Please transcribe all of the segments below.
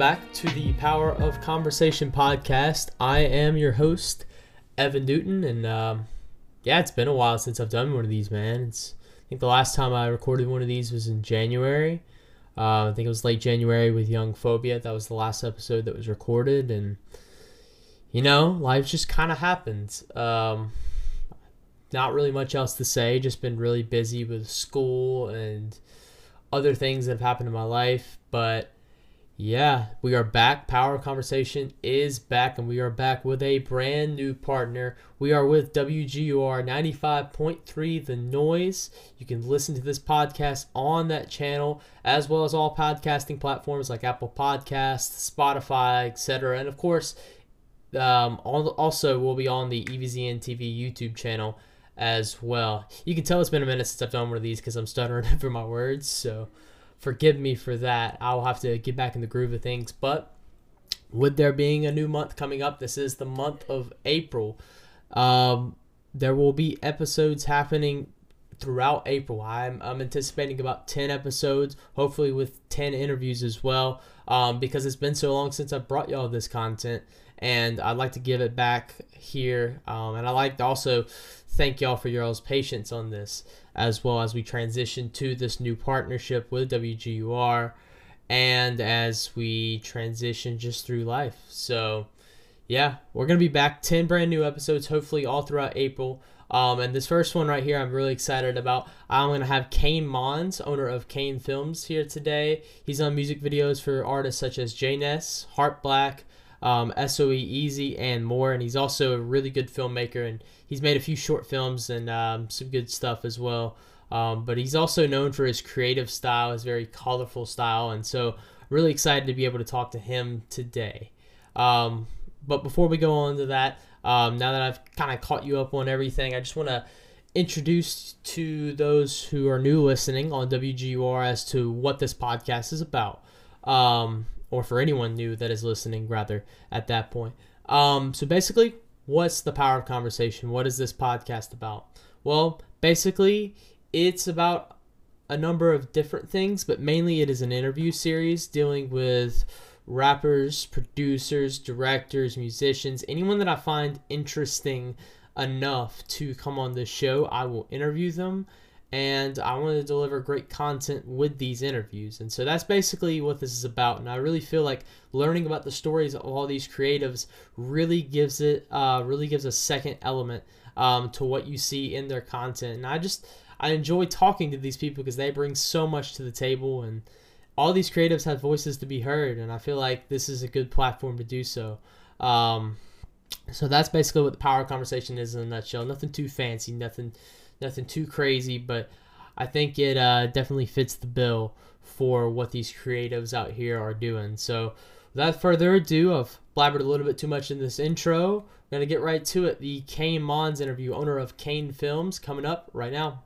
back to the Power of Conversation podcast. I am your host, Evan Newton, and um, yeah, it's been a while since I've done one of these, man. It's I think the last time I recorded one of these was in January. Uh, I think it was late January with Young Phobia. That was the last episode that was recorded, and you know, life just kind of happened. Um, not really much else to say. Just been really busy with school and other things that have happened in my life, but yeah, we are back. Power Conversation is back, and we are back with a brand new partner. We are with WGUR 95.3 The Noise. You can listen to this podcast on that channel, as well as all podcasting platforms like Apple Podcasts, Spotify, etc. And of course, um, also will be on the EVZN TV YouTube channel as well. You can tell it's been a minute since I've done one of these because I'm stuttering over my words, so forgive me for that. I'll have to get back in the groove of things. But with there being a new month coming up, this is the month of April. Um, there will be episodes happening throughout April. I'm, I'm anticipating about 10 episodes, hopefully with 10 interviews as well, um, because it's been so long since I brought y'all this content. And I'd like to give it back here. Um, and I'd like to also thank y'all for y'all's patience on this as well as we transition to this new partnership with WGUR and as we transition just through life. So, yeah, we're going to be back 10 brand new episodes, hopefully all throughout April. Um, and this first one right here, I'm really excited about. I'm going to have Kain Monds, owner of KainFilms, here today. He's on music videos for artists such as J Ness, HeartBlck, um, SOE EZZY, and more. And he's also a really good filmmaker, and he's made a few short films and um, some good stuff as well. Um, but he's also known for his creative style, his very colorful style, and so really excited to be able to talk to him today. Um, but before we go on to that, um, now that I've kind of caught you up on everything, I just want to introduce to those who are new listening on WGUR as to what this podcast is about. Um, or for anyone new that is listening, rather, at that point. Um, so basically, what's the power of conversation? What is this podcast about? Well, basically, it's about a number of different things, but mainly it is an interview series dealing with rappers, producers, directors, musicians, anyone that I find interesting enough to come on this show, I will interview them and I want to deliver great content with these interviews. And so that's basically what this is about. And I really feel like learning about the stories of all these creatives really gives it, uh, really gives a second element um, to what you see in their content. And I just, I enjoy talking to these people because they bring so much to the table and all these creatives have voices to be heard. And I feel like this is a good platform to do so. Um, so that's basically what the power conversation is in a nutshell. Nothing too fancy, nothing nothing too crazy, but I think it uh, definitely fits the bill for what these creatives out here are doing. So, without further ado, I've blabbered a little bit too much in this intro. Going to get right to it. The Kain Monds interview, owner of KainFilms, coming up right now.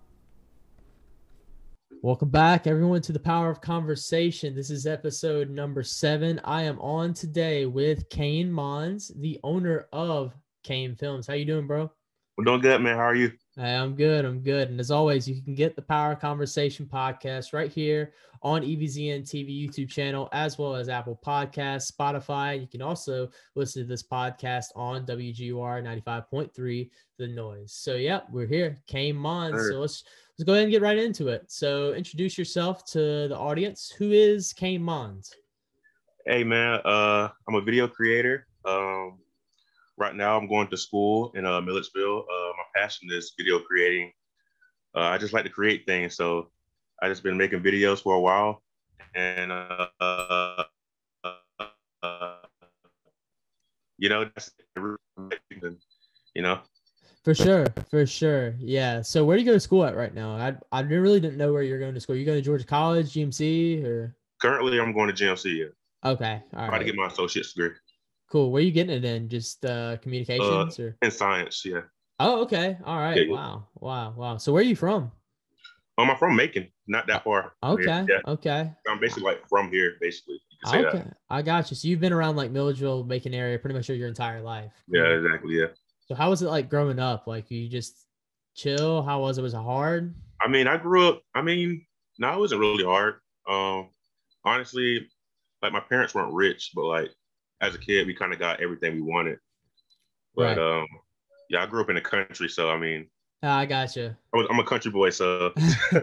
Welcome back, everyone, to the Power of Conversation. This is episode number seven. I am on today with Kain Monds, the owner of KainFilms. How you doing, bro? I'm doing good, man. How are you? Hey, I'm good. I'm good. And as always, you can get the Power Conversation podcast right here on EVZN TV YouTube channel, as well as Apple Podcasts, Spotify. You can also listen to this podcast on WGUR 95.3 The Noise. So, yeah, we're here. Kain Monds. Sure. So let's let's go ahead and get right into it. So, introduce yourself to the audience. Who is Kain Monds? Hey, man. Uh, I'm a video creator. Um, right now I'm going to school in uh, Milledgeville. Uh, my passion is video creating. Uh, I just like to create things. So I just been making videos for a while and uh, uh, you know, you know. For sure, for sure, yeah. So where do you go to school at right now? I I really didn't know where you're going to school. You going to Georgia College, GMC, or? Currently, I'm going to GMC. Yeah. Okay, all right. Try to get my associate's degree. Cool. Where are you getting it in? Just uh, communications uh, or in science? Yeah. Oh, okay. All right. Yeah, yeah. Wow. Wow. Wow. So where are you from? Um, I'm from Macon, not that far. Okay. Yeah. Okay. I'm basically like from here, basically. okay. That. I got you. So you've been around like Milledgeville, Macon area pretty much your entire life. Yeah, exactly. Yeah. So how was it like growing up? Like you just chill? How was it? Was it hard? I mean, I grew up, I mean, no, it wasn't really hard. Um, honestly, like my parents weren't rich, but like as a kid, we kind of got everything we wanted. But right. um, yeah, I grew up in the country, so I mean, I got you. I'm a country boy, so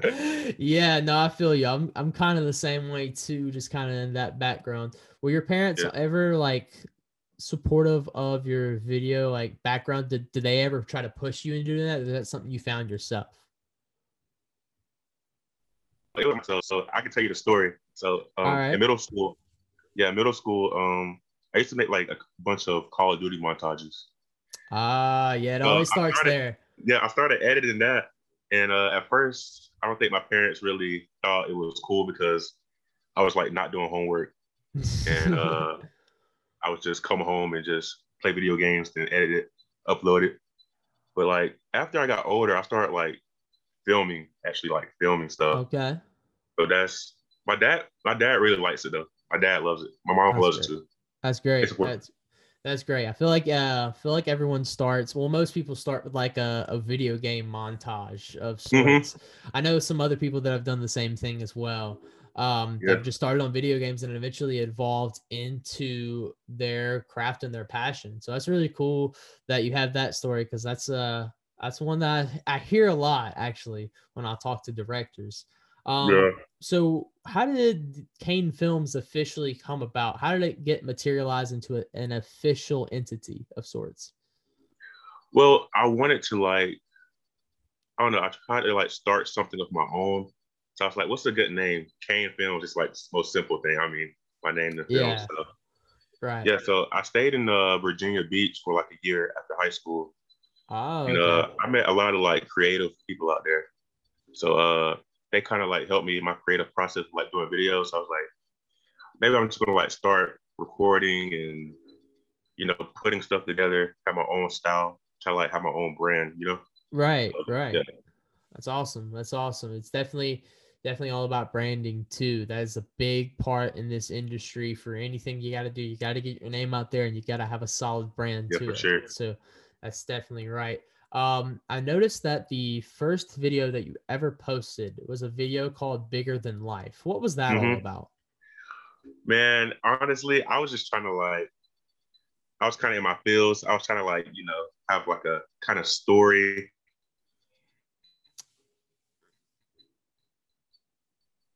yeah, no, I feel you. I'm I'm kind of the same way too, just kind of in that background. Were your parents yeah. ever like supportive of your video like background? Did did they ever try to push you into that? Is that something you found yourself? myself, so I can tell you the story. So um, right. in middle school, yeah, middle school, um, I used to make like a bunch of Call of Duty montages. Ah, uh, yeah, it always starts started, there. Yeah, I started editing that, and uh, at first, I don't think my parents really thought it was cool because I was like not doing homework, and uh, I was just come home and just play video games, then edit it, upload it. But like after I got older, I started like filming, actually like filming stuff. Okay. So that's my dad. My dad really likes it though. My dad loves it. My mom that's loves great. it too. That's great. That's that's great. I feel like uh, I feel like everyone starts. Well, most people start with like a, a video game montage of mm-hmm. sorts. Mm-hmm. I know some other people that have done the same thing as well. Um, yeah. they've just started on video games and eventually evolved into their craft and their passion. So that's really cool that you have that story because that's uh that's one that I, I hear a lot actually when I talk to directors. Um, yeah. So, how did KainFilms officially come about? How did it get materialized into a, an official entity of sorts? Well, I wanted to like, I don't know, I tried to like start something of my own. So I was like, what's a good name? KainFilms is like the most simple thing. I mean, my name the film. Yeah. So. Right. Yeah. So I stayed in uh, Virginia Beach for like a year after high school. Oh. And, uh, I met a lot of like creative people out there. So uh, they kind of like helped me in my creative process, like doing videos. So I was like, maybe I'm just gonna like start recording and you know putting stuff together, have my own style, try to like have my own brand, you know. Right, so, right. Yeah. That's awesome. That's awesome. It's definitely definitely all about branding too. That is a big part in this industry for anything you got to do. You got to get your name out there and you got to have a solid brand yeah, too. For sure. So that's definitely right. Um, I noticed that the first video that you ever posted was a video called Bigger Than Life. What was that mm-hmm. all about? Man, honestly, I was just trying to like, I was kind of in my feels. I was trying to like, you know, have like a kind of story.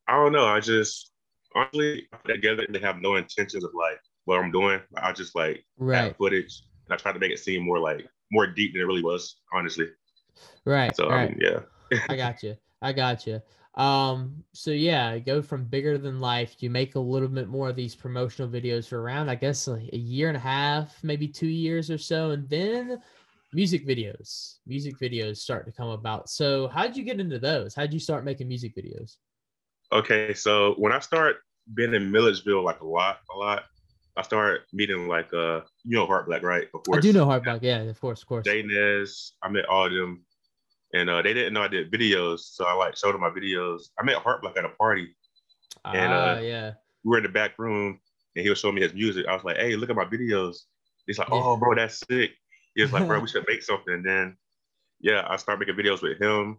I don't know. I just honestly I put together and they have no intentions of like what I'm doing. I just like right. footage and I try to make it seem more like more deep than it really was, honestly. Right. So right. I mean, yeah. I got you. I got you. Um, so yeah, go from bigger than life. You make a little bit more of these promotional videos for around, I guess, like a year and a half, maybe two years or so, and then music videos. Music videos start to come about. So how did you get into those? How did you start making music videos? Okay, so when I start being in Milledgeville, like a lot, a lot, I started meeting like uh you know HeartBlck, right? Of course. I do know HeartBlck, yeah, of course, of course. Daynez, I met all of them. And uh, they didn't know I did videos, so I like showed them my videos. I met HeartBlck at a party, and uh, yeah, we were in the back room, and he was showing me his music. I was like, "Hey, look at my videos." He's like, "Oh, bro, that's sick." He was like, "Bro, we should make something." And then, yeah, I started making videos with him.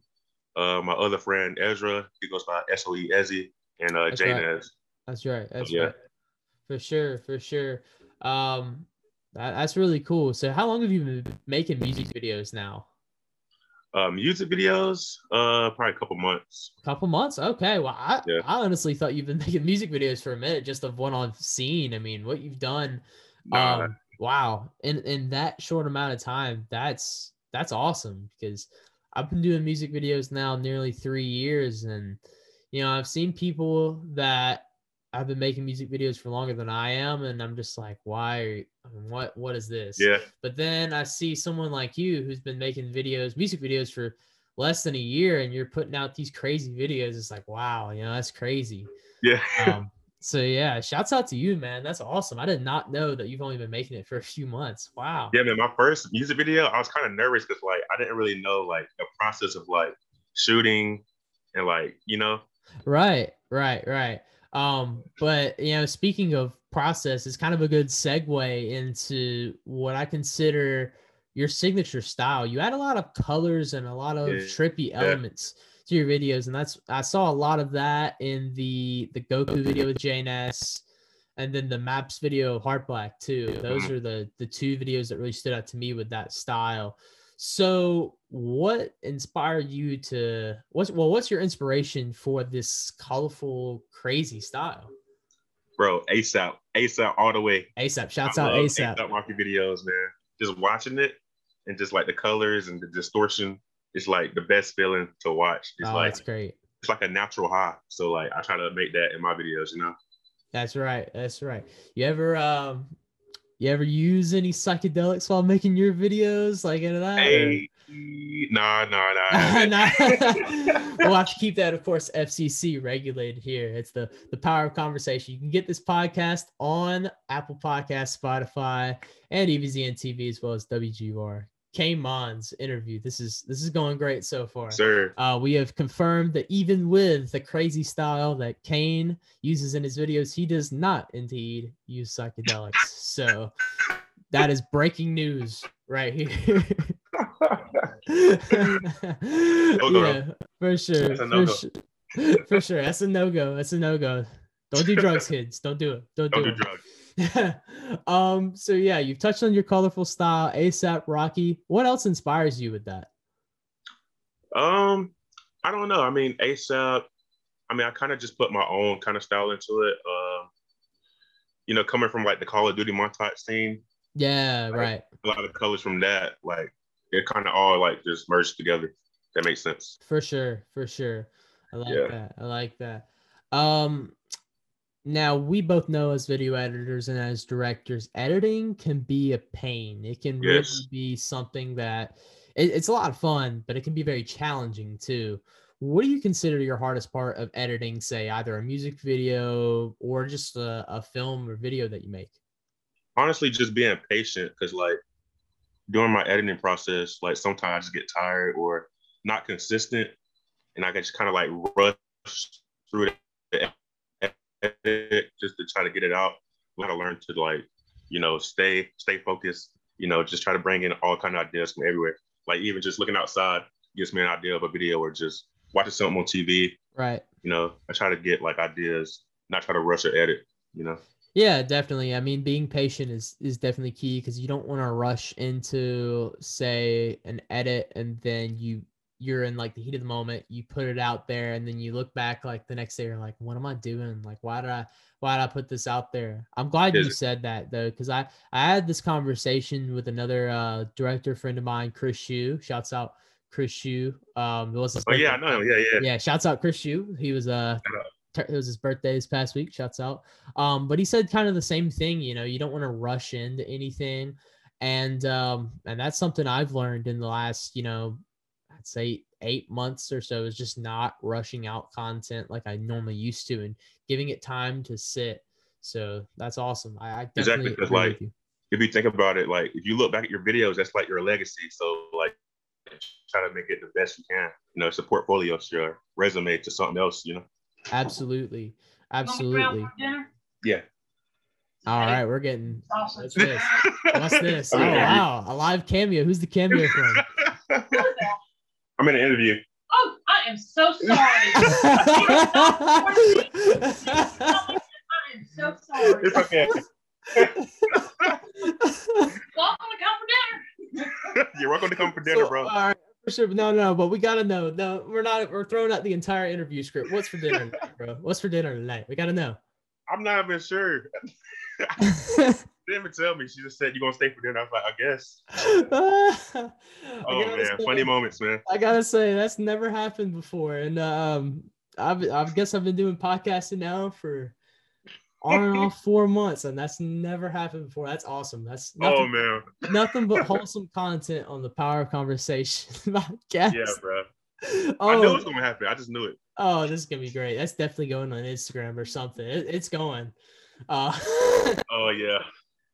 Uh, my other friend Ezra, he goes by S O E Ezzy, and uh, That's Right. That's right. That's yeah. right. For sure, for sure. Um, that, that's really cool. So, how long have you been making music videos now? Uh, music videos, uh, probably a couple months. Couple months, okay. Well, I, yeah. I honestly thought you've been making music videos for a minute, just of one on scene. I mean, what you've done, nah. um, wow, in in that short amount of time, that's that's awesome because I've been doing music videos now nearly three years, and you know, I've seen people that I've been making music videos for longer than I am, and I'm just like, why? You, I mean, what what is this? Yeah. But then I see someone like you who's been making videos, music videos for less than a year, and you're putting out these crazy videos. It's like, wow, you know, that's crazy. Yeah. um, so yeah, shouts out to you, man. That's awesome. I did not know that you've only been making it for a few months. Wow. Yeah, man. My first music video, I was kind of nervous because like I didn't really know like the process of like shooting and like you know. Right, right, right. Um, but you know, speaking of process, it's kind of a good segue into what I consider your signature style. You add a lot of colors and a lot of yeah. trippy elements to your videos, and that's I saw a lot of that in the the Goku video with Daynez. and then the Maps video HeartBlck too. Those are the the two videos that really stood out to me with that style. So, what inspired you to what's well? What's your inspiration for this colorful, crazy style? Bro, ASAP, ASAP all the way. ASAP, shouts I out ASAP. ASAP Rocky videos, man. Just watching it and just like the colors and the distortion, it's like the best feeling to watch. It's Oh, like that's great. it's like a natural high. So like I try to make that in my videos, you know. That's right. That's right. You ever um, you ever use any psychedelics while making your videos, like into that? or- Hey, nah, nah, nah. Nah. we'll have to keep that, of course, FCC regulated here. It's the the power of conversation. You can get this podcast on Apple Podcast, Spotify, and EVZN TV as well as WGR. K Mon's interview. This is this is going great so far. Sir, Uh, we have confirmed that even with the crazy style that Kain uses in his videos, he does not indeed use psychedelics. so that is breaking news right here. yeah, for sure. A For, sure. for sure. That's a no go. That's a no go. Don't do drugs, kids. Don't do it. Don't, don't do, do it. drugs. um, so yeah, you've touched on your colorful style, ASAP Rocky. What else inspires you with that? Um, I don't know. I mean, ASAP. I mean, I kind of just put my own kind of style into it. Um, you know, coming from like the Call of Duty montage scene, Yeah, Right. right. a lot of colors from that, like it kind of all like just merged together. That makes sense. For sure, for sure. I like Yeah. that. I like that. Um now we both know as video editors and as directors, editing can be a pain. It can really be something that it, it's a lot of fun, but it can be very challenging too. What do you consider your hardest part of editing, say either a music video or just a, a film or video that you make? Honestly, just being patient because like during my editing process, like sometimes I just get tired or not consistent, and I can just kind of like rush through the edit just to try to get it out. I gotta learn to like, you know, stay stay focused. You know, just try to bring in all kind of ideas from everywhere. Like even just looking outside gives me an idea of a video or just watching something on TV. Right. You know, I try to get like ideas, not try to rush or edit. You know. Yeah, definitely. I mean, being patient is is definitely key because you don't want to rush into say an edit and then you you're in like the heat of the moment, you put it out there and then you look back like the next day you're like, what am I doing? Like why did I why did I put this out there? I'm glad you said that though, because I I had this conversation with another uh director friend of mine, Chris Shu. Shouts out Chris Shu. Um it was his Oh yeah, I know. Yeah, yeah. yeah, shouts out Chris Shu. He was uh Shout out. tur- it was his birthday this past week. Shouts out. Um, but he said kind of the same thing. You know, you don't want to rush into anything, and um, and that's something I've learned in the last, you know, I'd say eight months or so is just not rushing out content like I normally used to and giving it time to sit. So that's awesome. I, I Exactly, definitely 'cause, agree like, you. if you think about it, like if you look back at your videos, that's like your legacy. So like try to make it the best you can. You know, it's a portfolio, it's your resume to something else, you know. Absolutely, Want me to absolutely. grab for dinner? Yeah. All right, we're getting. Sausage. What's this? What's this? Oh I'm in an interview. wow, a live cameo. Who's the cameo from? I'm in an interview. Oh, I am so sorry. I am so sorry. It's okay. Welcome to come for dinner. You're welcome to come for dinner, So, bro. All right, sure. No, no, but we gotta know. No, we're not. We're throwing out the entire interview script. What's for dinner, tonight, bro? What's for dinner tonight? We gotta know. I'm not even sure. Didn't even tell me. She just said you're gonna stay for dinner. I was like, I guess. oh Oh man, funny moments, man. I gotta say that's never happened before, and um, I've, I guess I've been doing podcasting now for on and off four months, and that's never happened before. That's awesome. That's nothing, Oh man. nothing but wholesome content on the Power of Conversation podcast. Yeah, bro. Oh, I knew it was gonna happen. I just knew it. Oh, this is gonna be great. That's definitely going on Instagram or something. It, it's going. Uh, Oh yeah.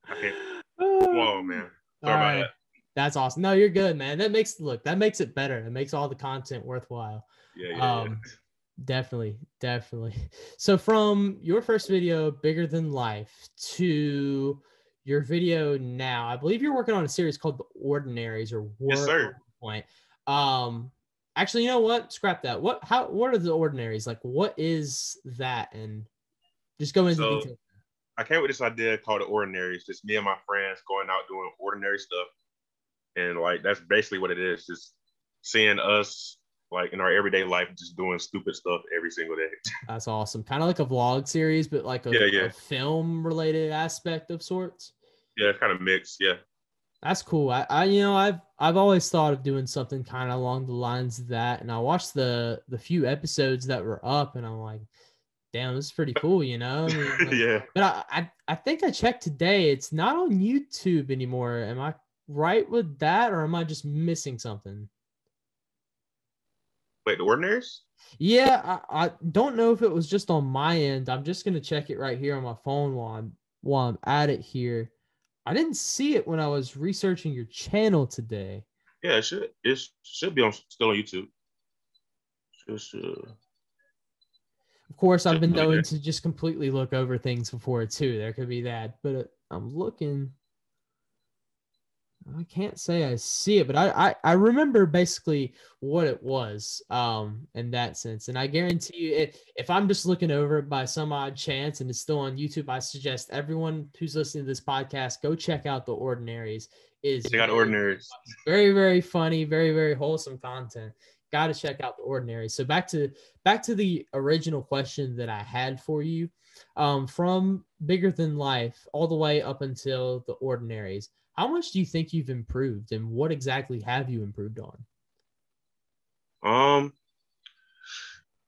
Whoa, man. Sorry All about that. That's awesome. No, you're good, man. That makes look. That makes it better. It makes all the content worthwhile. Yeah, yeah, yeah. Um, definitely, definitely. So from your first video, bigger than life, to your video now, I believe you're working on a series called The Ordinaries or Yes, sir. Point. Um, actually, you know what? Scrap that. What? How? What are the Ordinaries? Like, what is that? And just go into So- detail. I came with this idea called the ordinary. It's just me and my friends going out doing ordinary stuff, and like that's basically what it is. Just seeing us like in our everyday life, just doing stupid stuff every single day. That's awesome. Kind of like a vlog series, but like a, Yeah, yeah. a film related aspect of sorts. yeah, it's kind of mixed. Yeah, That's cool. I, I you know I've I've always thought of doing something kind of along the lines of that, and I watched the the few episodes that were up, and I'm like, damn, this is pretty cool, you know. I mean, like- yeah. But I, I I think I checked today. It's not on YouTube anymore. Am I right with that, or am I just missing something? Wait, the ordinaries? Yeah, I, I don't know if it was just on my end. I'm just gonna check it right here on my phone while I'm while I'm at it here. I didn't see it when I was researching your channel today. Yeah, it should. It should be on still on YouTube. Should. Of course, I've been known to just completely look over things before too. There could be that, but uh, I'm looking. I can't say I see it, but I, I I remember basically what it was um in that sense, and I guarantee you, if if I'm just looking over it by some odd chance and it's still on YouTube, I suggest everyone who's listening to this podcast go check out the Ordinaries. It Is They got ordinaries. very very funny very very wholesome content got to check out the ordinary so back to back to the original question that i had for you um, from bigger than life all the way up until the ordinaries how much do you think you've improved and what exactly have you improved on Um,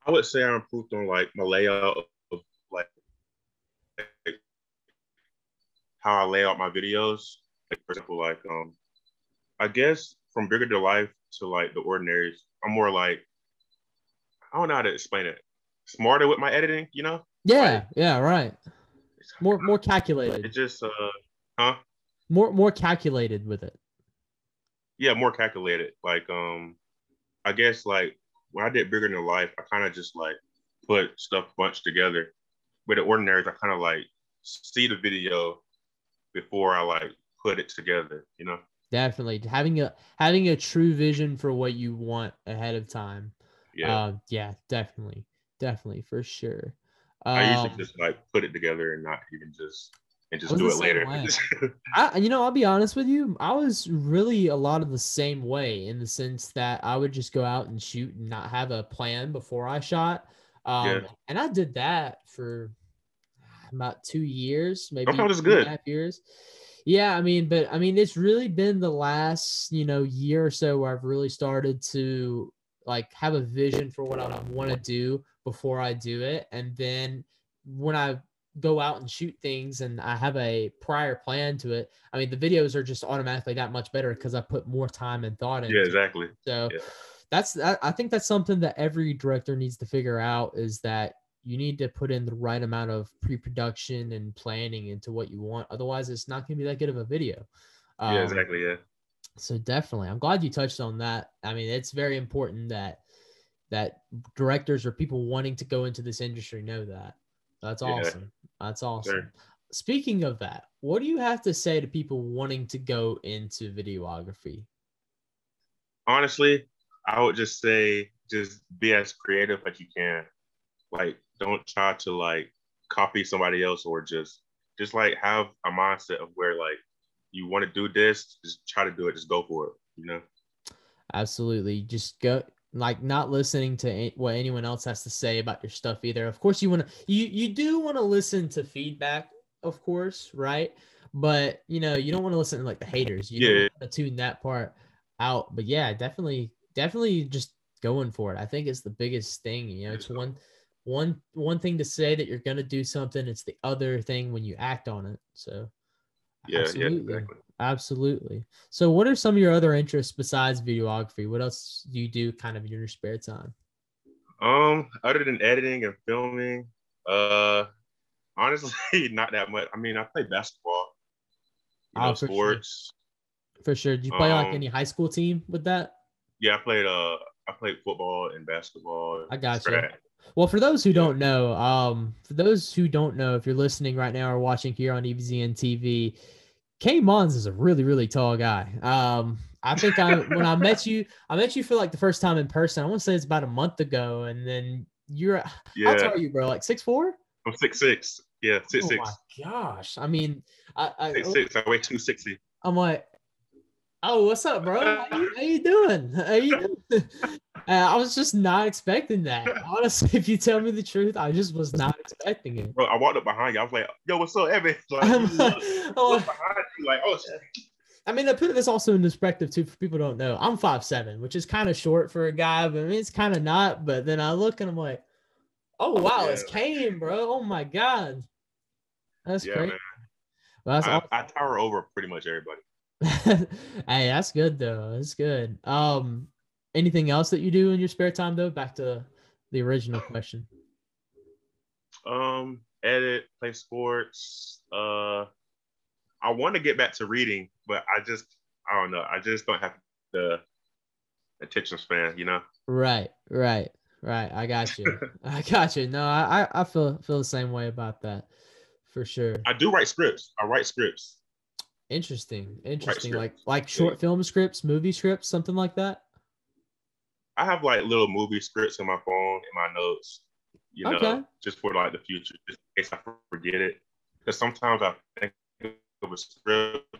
I would say I improved on like my layout of like how I lay out my videos. Like for example, like um, I guess from bigger to life to like the ordinaries, I'm more like I don't know how to explain it. Smarter with my editing, you know. yeah yeah right more more calculated It just uh, huh? more more calculated with it yeah, more calculated. Like, um, I guess like when I did bigger than life, I kind of just like put stuff bunched together. With the ordinaries, I kind of like see the video before I like put it together. You know? Definitely having a having a true vision for what you want ahead of time Yeah. Uh, yeah, definitely, definitely for sure. I usually Um, just like put it together and not even just and just do it later. I, you know, I'll be honest with you. I was really a lot of the same way in the sense that I would just go out and shoot and not have a plan before I shot. Um, Yeah. and I did that for about two years, maybe it was and a good. half years. Yeah, I mean, but I mean, it's really been the last, you know, year or so where I've really started to like have a vision for what I want to do before I do it. And then when I go out and shoot things and I have a prior plan to it, I mean, the videos are just automatically that much better because I put more time and thought into it. yeah, it. exactly. So Yeah. that's I think that's something that every director needs to figure out is that you need to put in the right amount of pre-production and planning into what you want. Otherwise, it's not going to be that good of a video. yeah, Um, exactly. Yeah. So definitely, I'm glad you touched on that. I mean, it's very important that that directors or people wanting to go into this industry know that. That's Yeah. awesome. That's awesome. Sure. Speaking of that, what do you have to say to people wanting to go into videography? honestly, I would just say just be as creative as you can. Like, don't try to like copy somebody else or just just like have a mindset of where like you want to do this, just try to do it, just go for it. You know? Absolutely. Just go like not listening to what anyone else has to say about your stuff either. Of course you want to you you do want to listen to feedback, of course, right? But, you know, you don't want to listen to like the haters. You Yeah. don't want to tune that part out. But yeah, definitely definitely just going for it. I think it's the biggest thing, you know. It's one one one thing to say that you're going to do something, it's the other thing when you act on it. So Yeah, absolutely. yeah, exactly. Absolutely. So, what are some of your other interests besides videography? What else do you do kind of in your spare time? Um, other than editing and filming, uh, honestly, not that much. I mean, I play basketball, you Oh, know, for sure. sports. For sure. Do you play like Um, any high school team with that? Yeah, I played. Uh, I played football and basketball. I gotcha. track. Well, for those who don't know, um, for those who don't know, if you're listening right now or watching here on EVZN TV, K Mons is a really, really tall guy. Um, I think I when I met you, I met you for like the first time in person. I want to say it's about a month ago, and then you're how Yeah, tall are you, bro? Like six four? I'm six six. Yeah, six oh six. my gosh! I mean, I, I Six six. I weigh two sixty. I'm like, oh, what's up, bro? How you, how you doing? How you doing? I was just not expecting that. Honestly, if you tell me the truth, I just was not expecting it. Bro, I walked up behind you. I was like, "Yo, what's up, Evan?" Like, like- look, I'm look like- behind you, like, "Oh, shit." I mean, I put this also in perspective too for people who don't know. I'm five seven, which is kind of short for a guy, but I mean, it's kind of not. But then I look and I'm like, oh wow, it's Yeah. Kain, bro. Oh my god, that's yeah, great. man. Well, that's I, awesome. I tower over pretty much everybody. hey, that's good though. That's good. Um, anything else that you do in your spare time though? Back to the original question. Um, edit, play sports. Uh, I want to get back to reading, but I just, I don't know. I just don't have the attention span, you know. Right, right, right. I got you. I got you. No, I, I feel feel the same way about that, for sure. I do write scripts. I write scripts. Interesting, interesting. Like like short film scripts, movie scripts, something like that. I have like little movie scripts in my phone in my notes, you know, Okay. just for like the future, just in case I forget it. Because sometimes I think of a script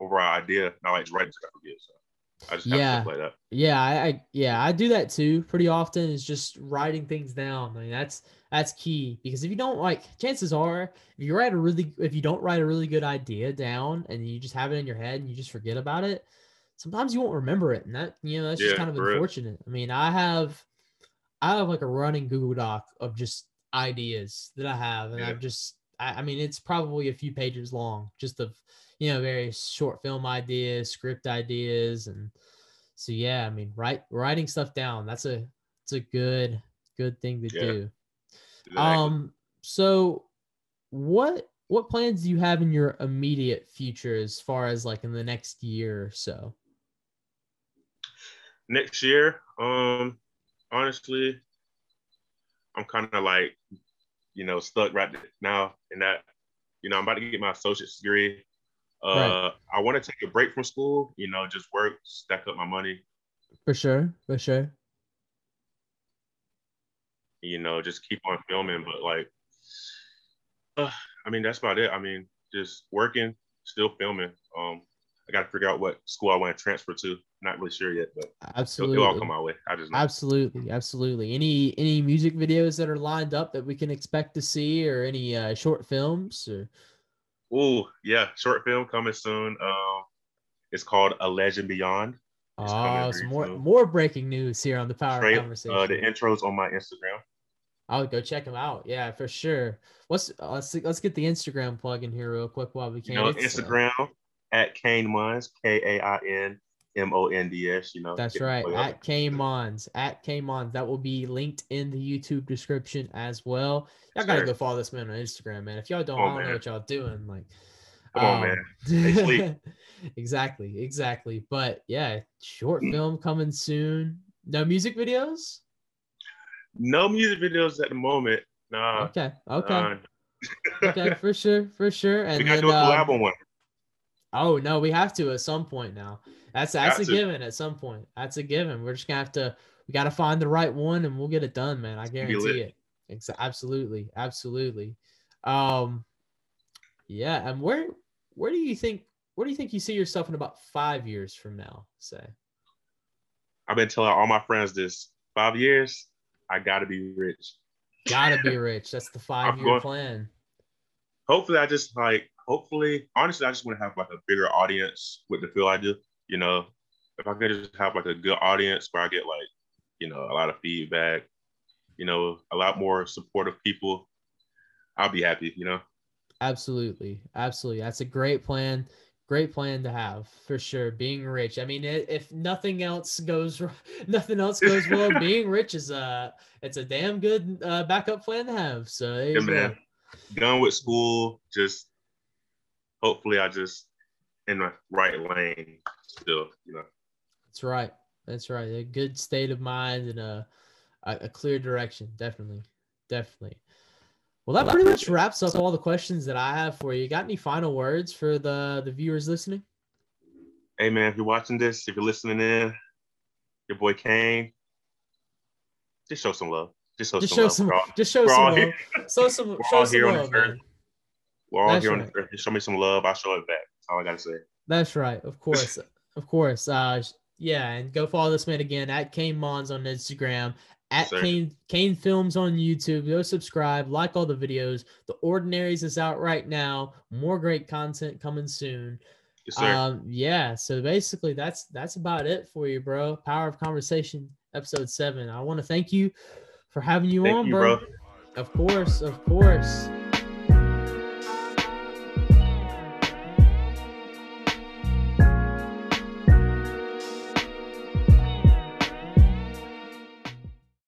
over an idea, and I like to write it, so I forget. So I just have Yeah. stuff like that. Yeah, I, I yeah, I do that too pretty often is just writing things down. I mean, that's that's key because if you don't like chances are if you write a really if you don't write a really good idea down and you just have it in your head and you just forget about it, sometimes you won't remember it. And that you know, that's just Yeah, kind of unfortunate. I mean, I have I have like a running Google Doc of just ideas that I have and Yeah. I've just I, I mean it's probably a few pages long just of you know various short film ideas, script ideas and so yeah, I mean, write writing stuff down. That's a it's a good good thing to Yeah, do. Exactly. Um, so what what plans do you have in your immediate future as far as like in the next year or so? Next year, um, honestly, I'm kind of like, you know, stuck right now in that. You know, I'm about to get my associate's degree. Uh, Right. I want to take a break from school. You know, just work, stack up my money. For sure, for sure. You know, just keep on filming. But like, uh, I mean, that's about it. I mean, just working, still filming. Um, I got to figure out what school I want to transfer to. Not really sure yet, but it'll, Absolutely. it'll all come my way. I just know. Absolutely, absolutely. Any any music videos that are lined up that we can expect to see, or any uh, short films, or Oh yeah, short film coming soon. Um, it's called A Legend Beyond. It's oh, some more soon. more breaking news here on the Power Trail- Conversation. uh, the intro's on my Instagram. I'll go check them out. Yeah, for sure. What's uh, let's let's get the Instagram plug in here real quick while we can. You know, uh, Instagram at Kain Monds, K A I N M O N D S. You know, that's right. At K Mons. At K Mons. That will be linked in the YouTube description as well. Y'all gotta Sure. go follow this man on Instagram, man. If y'all don't, on, I don't know what y'all doing. Like, Come on, man. Sleep. exactly, exactly. But yeah, short Mm. film coming soon. No music videos. No music videos at the moment. Nah. Okay, okay, nah. okay, for sure, for sure. And we gotta then, do a um, collab on one. Oh no, we have to at some point now. That's that's Got a to. given at some point. That's a given. We're just gonna have to we gotta find the right one and we'll get it done, man. I guarantee it. Ex- absolutely, absolutely. Um yeah, and where where do you think where do you think you see yourself in about five years from now, say? I've been telling all my friends this. Five years, I gotta be rich. Gotta be rich. That's the five year plan. hopefully I just like hopefully honestly I just want to have like a bigger audience with the feel I do. You know, if I could just have like a good audience where I get like, you know, a lot of feedback, you know, a lot more supportive people, I'll be happy, you know. Absolutely. Absolutely. That's a great plan. Great plan to have for sure. Being rich. I mean, if nothing else goes, nothing else goes well, being rich is a, it's a damn good uh, backup plan to have. So Yeah, go. man. Done with school, just hopefully I just in the right lane still, you know. That's right. That's right. A good state of mind and a, a, a clear direction. Definitely. Definitely. Well, that pretty much wraps up all the questions that I have for you. Got any final words for the the viewers listening? Hey man, if you're watching this, if you're listening in, your boy Kain, just show some love. Just show Just some show love. some. All, Just show some love. Show some. Show some love, this earth. man. We're all That's here on right. this earth. Just show me some love. I'll show it back. That's all I gotta say. That's right. Of course. of course. Uh, yeah, and go follow this man again at Kain Monds on Instagram, at sir. Kain Kane Films on YouTube. Go subscribe, like all the videos. The Ordinaries is out right now. More great content coming soon. Yes, sir. Um, yeah. So basically, that's that's about it for you, bro. Power of Conversation, episode seven. I want to thank you for having you Thank on, you, bro. bro. Of course, of course.